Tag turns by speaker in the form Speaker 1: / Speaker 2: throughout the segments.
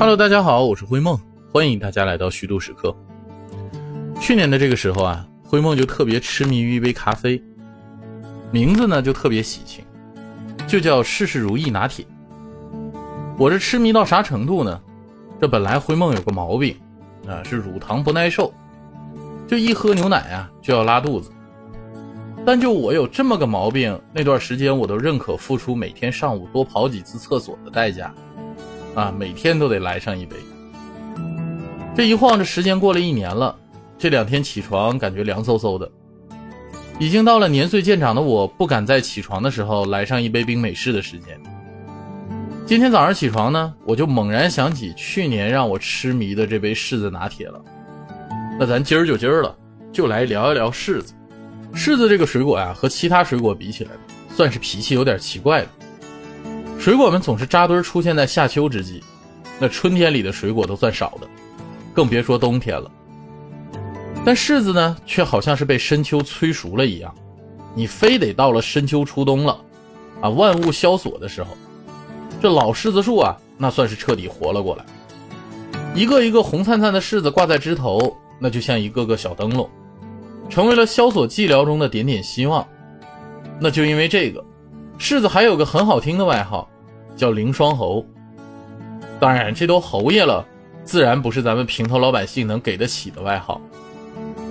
Speaker 1: Hello，大家好，我是灰梦，欢迎大家来到虚度时刻。去年的这个时候啊，灰梦就特别痴迷于一杯咖啡，名字呢就特别喜庆，就叫事事如意拿铁。我这痴迷到啥程度呢？这本来灰梦有个毛病啊，是乳糖不耐受，就一喝牛奶啊就要拉肚子。但就我有这么个毛病，那段时间我都认可付出每天上午多跑几次厕所的代价。啊，每天都得来上一杯。这一晃，这时间过了一年了。这两天起床感觉凉飕飕的，已经到了年岁渐长的我不敢在起床的时候来上一杯冰美式的时间。今天早上起床呢，我就猛然想起去年让我痴迷的这杯柿子拿铁了。那咱今儿就今儿了，就来聊一聊柿子。柿子这个水果呀，和其他水果比起来，算是脾气有点奇怪的。水果们总是扎堆出现在夏秋之际，那春天里的水果都算少的，更别说冬天了。但柿子呢，却好像是被深秋催熟了一样，你非得到了深秋初冬了，啊，万物萧索的时候，这老柿子树啊，那算是彻底活了过来，一个一个红灿灿的柿子挂在枝头，那就像一个个小灯笼，成为了萧索寂寥中的点点希望。那就因为这个。柿子还有个很好听的外号，叫凌霜侯。当然，这都侯爷了，自然不是咱们平头老百姓能给得起的外号。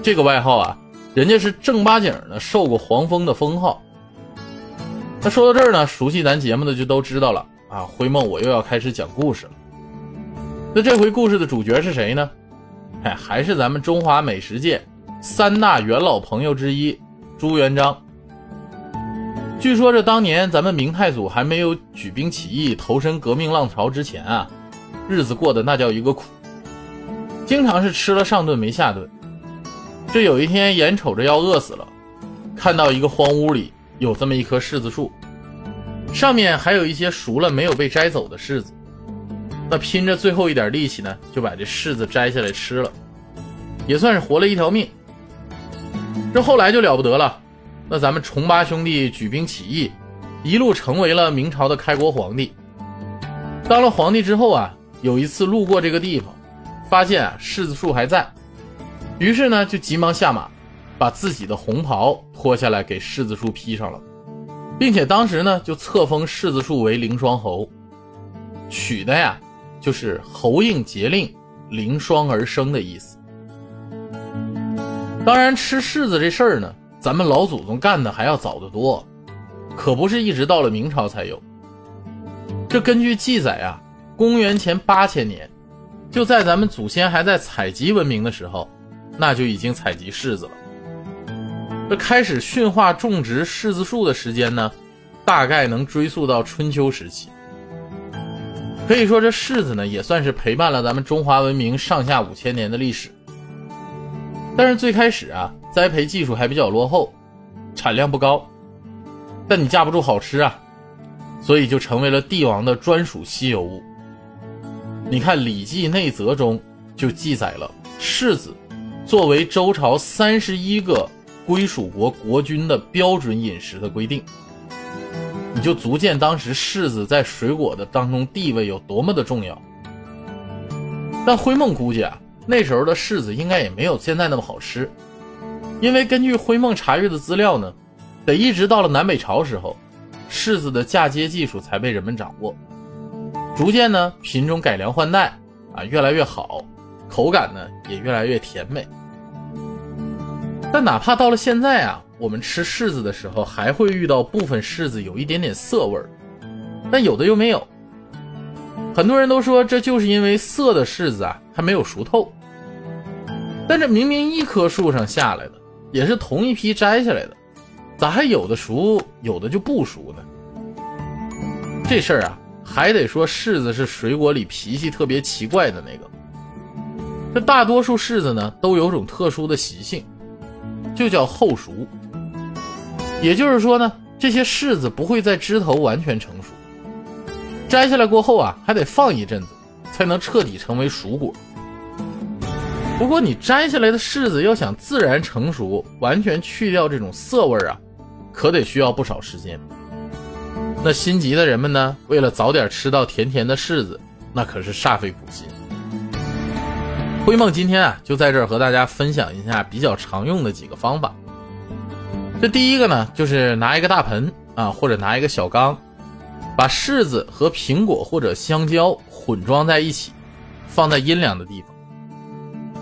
Speaker 1: 这个外号啊，人家是正八经的受过黄蜂的封号。那说到这儿呢，熟悉咱节目的就都知道了啊。灰梦，我又要开始讲故事了。那这回故事的主角是谁呢？哎，还是咱们中华美食界三大元老朋友之一朱元璋。据说这当年咱们明太祖还没有举兵起义投身革命浪潮之前啊，日子过得那叫一个苦，经常是吃了上顿没下顿。这有一天眼瞅着要饿死了，看到一个荒屋里有这么一棵柿子树，上面还有一些熟了没有被摘走的柿子，那拼着最后一点力气呢，就把这柿子摘下来吃了，也算是活了一条命。这后来就了不得了。那咱们重八兄弟举兵起义，一路成为了明朝的开国皇帝。当了皇帝之后啊，有一次路过这个地方，发现啊柿子树还在，于是呢就急忙下马，把自己的红袍脱下来给柿子树披上了，并且当时呢就册封柿子树为凌霜侯，取的呀就是侯应节令，凌霜而生的意思。当然吃柿子这事儿呢。咱们老祖宗干的还要早得多，可不是一直到了明朝才有。这根据记载啊，公元前八千年，就在咱们祖先还在采集文明的时候，那就已经采集柿子了。这开始驯化种植柿子树的时间呢，大概能追溯到春秋时期。可以说，这柿子呢，也算是陪伴了咱们中华文明上下五千年的历史。但是最开始啊。栽培技术还比较落后，产量不高，但你架不住好吃啊，所以就成为了帝王的专属稀有物。你看《礼记内则》中就记载了柿子作为周朝三十一个归属国国君的标准饮食的规定，你就足见当时柿子在水果的当中地位有多么的重要。但灰梦估计啊，那时候的柿子应该也没有现在那么好吃。因为根据灰梦查阅的资料呢，得一直到了南北朝时候，柿子的嫁接技术才被人们掌握，逐渐呢品种改良换代啊越来越好，口感呢也越来越甜美。但哪怕到了现在啊，我们吃柿子的时候还会遇到部分柿子有一点点涩味儿，但有的又没有。很多人都说这就是因为涩的柿子啊还没有熟透，但这明明一棵树上下来的。也是同一批摘下来的，咋还有的熟，有的就不熟呢？这事儿啊，还得说柿子是水果里脾气特别奇怪的那个。这大多数柿子呢，都有种特殊的习性，就叫后熟。也就是说呢，这些柿子不会在枝头完全成熟，摘下来过后啊，还得放一阵子，才能彻底成为熟果。不过，你摘下来的柿子要想自然成熟，完全去掉这种涩味儿啊，可得需要不少时间。那心急的人们呢，为了早点吃到甜甜的柿子，那可是煞费苦心。灰梦今天啊，就在这儿和大家分享一下比较常用的几个方法。这第一个呢，就是拿一个大盆啊，或者拿一个小缸，把柿子和苹果或者香蕉混装在一起，放在阴凉的地方，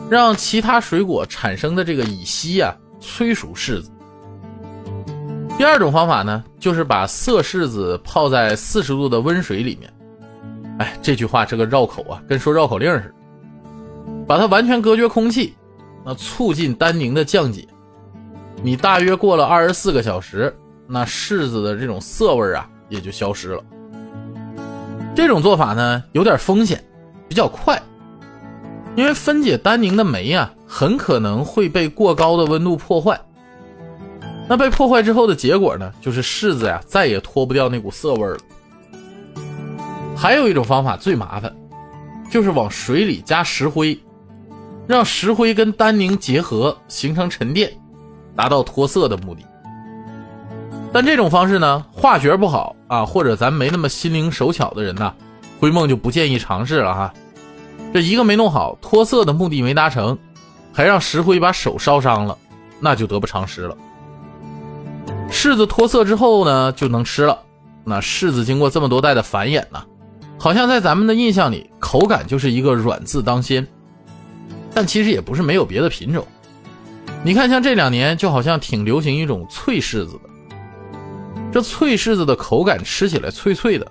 Speaker 1: 让其他水果产生的这个乙烯啊催熟柿子。第二种方法呢，就是把涩柿子泡在四十度的温水里面。哎，这句话这个绕口啊，跟说绕口令似的。把它完全隔绝空气，那促进单宁的降解。你大约过了二十四个小时，那柿子的这种涩味啊也就消失了。这种做法呢有点风险，比较快，因为分解单宁的酶啊很可能会被过高的温度破坏。那被破坏之后的结果呢，就是柿子呀再也脱不掉那股涩味了。还有一种方法最麻烦，就是往水里加石灰，让石灰跟单宁结合形成沉淀，达到脱色的目的。但这种方式呢，化学不好啊，或者咱没那么心灵手巧的人呐，灰梦就不建议尝试了哈。这一个没弄好，脱色的目的没达成，还让石灰把手烧伤了，那就得不偿失了。柿子脱色之后呢，就能吃了。那柿子经过这么多代的繁衍呢，好像在咱们的印象里，口感就是一个软字当先。但其实也不是没有别的品种。你看，像这两年就好像挺流行一种脆柿子的。这脆柿子的口感吃起来脆脆的，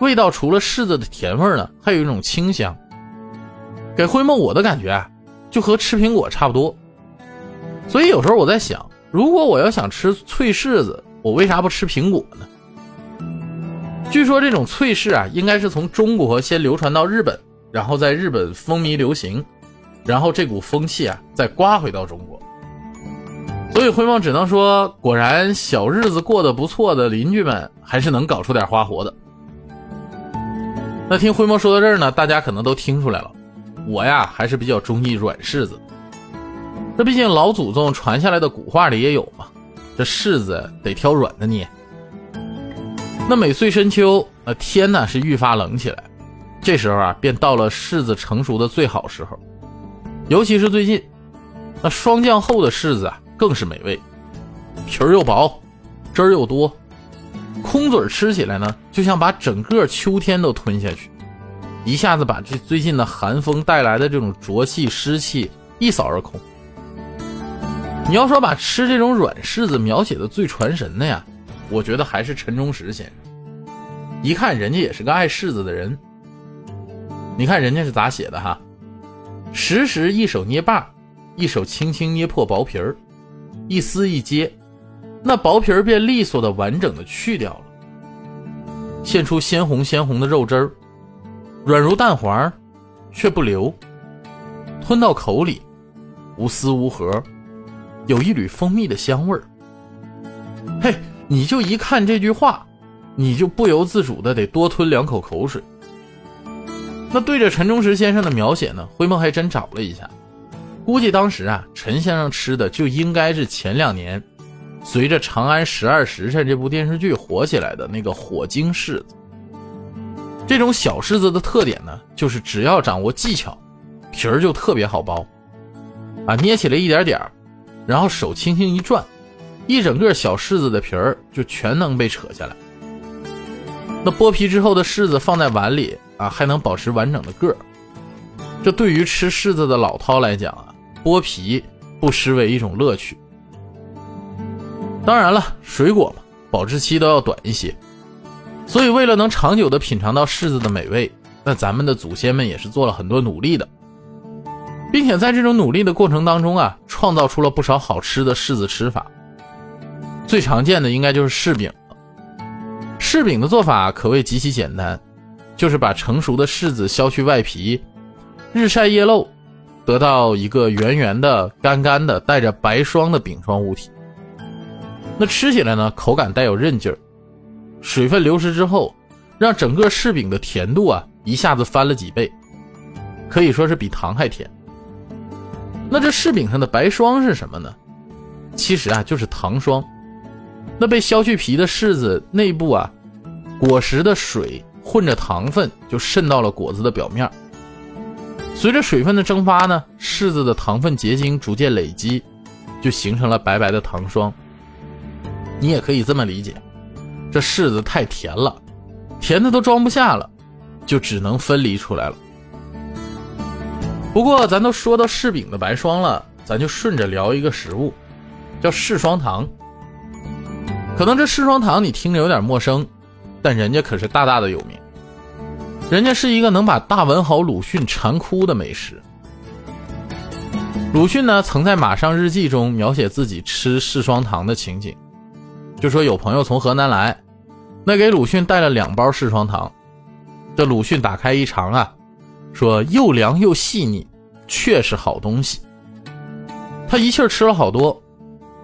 Speaker 1: 味道除了柿子的甜味呢，还有一种清香。给灰梦我的感觉啊，就和吃苹果差不多。所以有时候我在想。如果我要想吃脆柿子，我为啥不吃苹果呢？据说这种脆柿啊，应该是从中国先流传到日本，然后在日本风靡流行，然后这股风气啊再刮回到中国。所以灰梦只能说，果然小日子过得不错的邻居们还是能搞出点花活的。那听灰梦说到这儿呢，大家可能都听出来了，我呀还是比较中意软柿子。这毕竟老祖宗传下来的古话里也有嘛，这柿子得挑软的捏。那每岁深秋，那天呢是愈发冷起来，这时候啊便到了柿子成熟的最好时候。尤其是最近，那霜降后的柿子啊更是美味，皮儿又薄，汁儿又多，空嘴吃起来呢就像把整个秋天都吞下去，一下子把这最近的寒风带来的这种浊气湿气一扫而空。你要说把吃这种软柿子描写的最传神的呀，我觉得还是陈忠实先生。一看人家也是个爱柿子的人。你看人家是咋写的哈？时时一手捏把，一手轻轻捏破薄皮儿，一撕一揭，那薄皮儿便利索的完整的去掉了，现出鲜红鲜红的肉汁儿，软如蛋黄，却不流，吞到口里，无丝无核。有一缕蜂蜜的香味儿，嘿，你就一看这句话，你就不由自主的得多吞两口口水。那对着陈忠实先生的描写呢，灰梦还真找了一下，估计当时啊，陈先生吃的就应该是前两年随着《长安十二时辰》这部电视剧火起来的那个火晶柿子。这种小柿子的特点呢，就是只要掌握技巧，皮儿就特别好剥，啊，捏起来一点点儿。然后手轻轻一转，一整个小柿子的皮儿就全能被扯下来。那剥皮之后的柿子放在碗里啊，还能保持完整的个儿。这对于吃柿子的老饕来讲啊，剥皮不失为一种乐趣。当然了，水果嘛，保质期都要短一些。所以为了能长久的品尝到柿子的美味，那咱们的祖先们也是做了很多努力的。并且在这种努力的过程当中啊，创造出了不少好吃的柿子吃法。最常见的应该就是柿饼。柿饼的做法可谓极其简单，就是把成熟的柿子削去外皮，日晒夜露，得到一个圆圆的、干干的、带着白霜的饼状物体。那吃起来呢，口感带有韧劲儿，水分流失之后，让整个柿饼的甜度啊一下子翻了几倍，可以说是比糖还甜。那这柿饼上的白霜是什么呢？其实啊，就是糖霜。那被削去皮的柿子内部啊，果实的水混着糖分就渗到了果子的表面。随着水分的蒸发呢，柿子的糖分结晶逐渐累积，就形成了白白的糖霜。你也可以这么理解，这柿子太甜了，甜的都装不下了，就只能分离出来了。不过咱都说到柿饼的白霜了，咱就顺着聊一个食物，叫柿霜糖。可能这柿霜糖你听着有点陌生，但人家可是大大的有名。人家是一个能把大文豪鲁迅馋哭的美食。鲁迅呢，曾在《马上日记》中描写自己吃柿霜糖的情景，就说有朋友从河南来，那给鲁迅带了两包柿霜糖，这鲁迅打开一尝啊，说又凉又细腻，确是好东西。他一气吃了好多。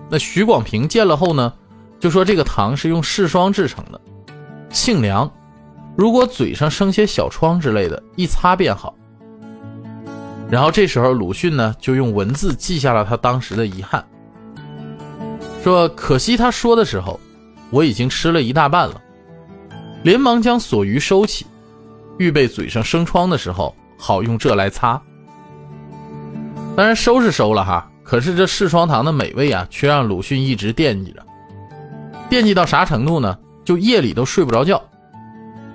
Speaker 1: 那徐广平见了后呢，就说这个糖是用柿霜制成的，性凉。如果嘴上生些小疮之类的，一擦便好。然后这时候鲁迅呢，就用文字记下了他当时的遗憾，说：“可惜他说的时候，我已经吃了一大半了。”连忙将锁鱼收起，预备嘴上生疮的时候好用这来擦。当然收是收了哈，可是这柿霜糖的美味啊，却让鲁迅一直惦记着。惦记到啥程度呢？就夜里都睡不着觉。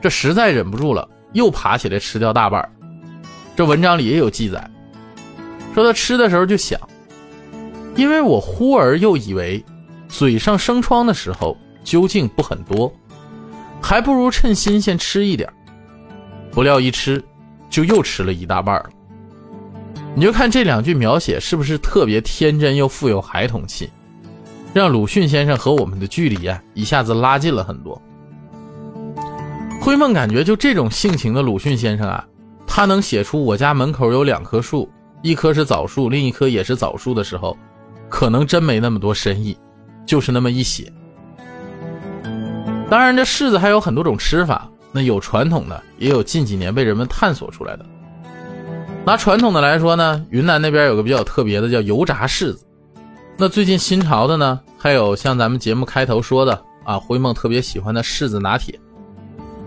Speaker 1: 这实在忍不住了，又爬起来吃掉大半这文章里也有记载，说他吃的时候就想，因为我忽而又以为，嘴上生疮的时候究竟不很多，还不如趁新鲜吃一点。不料一吃，就又吃了一大半了。你就看这两句描写是不是特别天真又富有孩童气，让鲁迅先生和我们的距离啊一下子拉近了很多。灰梦感觉就这种性情的鲁迅先生啊，他能写出我家门口有两棵树，一棵是枣树，另一棵也是枣树的时候，可能真没那么多深意，就是那么一写。当然，这柿子还有很多种吃法，那有传统的，也有近几年被人们探索出来的。拿传统的来说呢，云南那边有个比较特别的叫油炸柿子。那最近新潮的呢，还有像咱们节目开头说的啊，灰梦特别喜欢的柿子拿铁。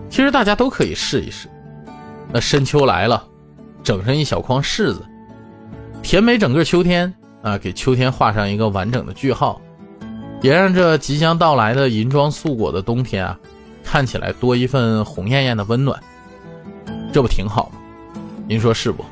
Speaker 1: 其实大家都可以试一试。那深秋来了，整上一小筐柿子，甜美整个秋天啊，给秋天画上一个完整的句号，也让这即将到来的银装素裹的冬天啊，看起来多一份红艳艳的温暖。这不挺好吗？您说是不？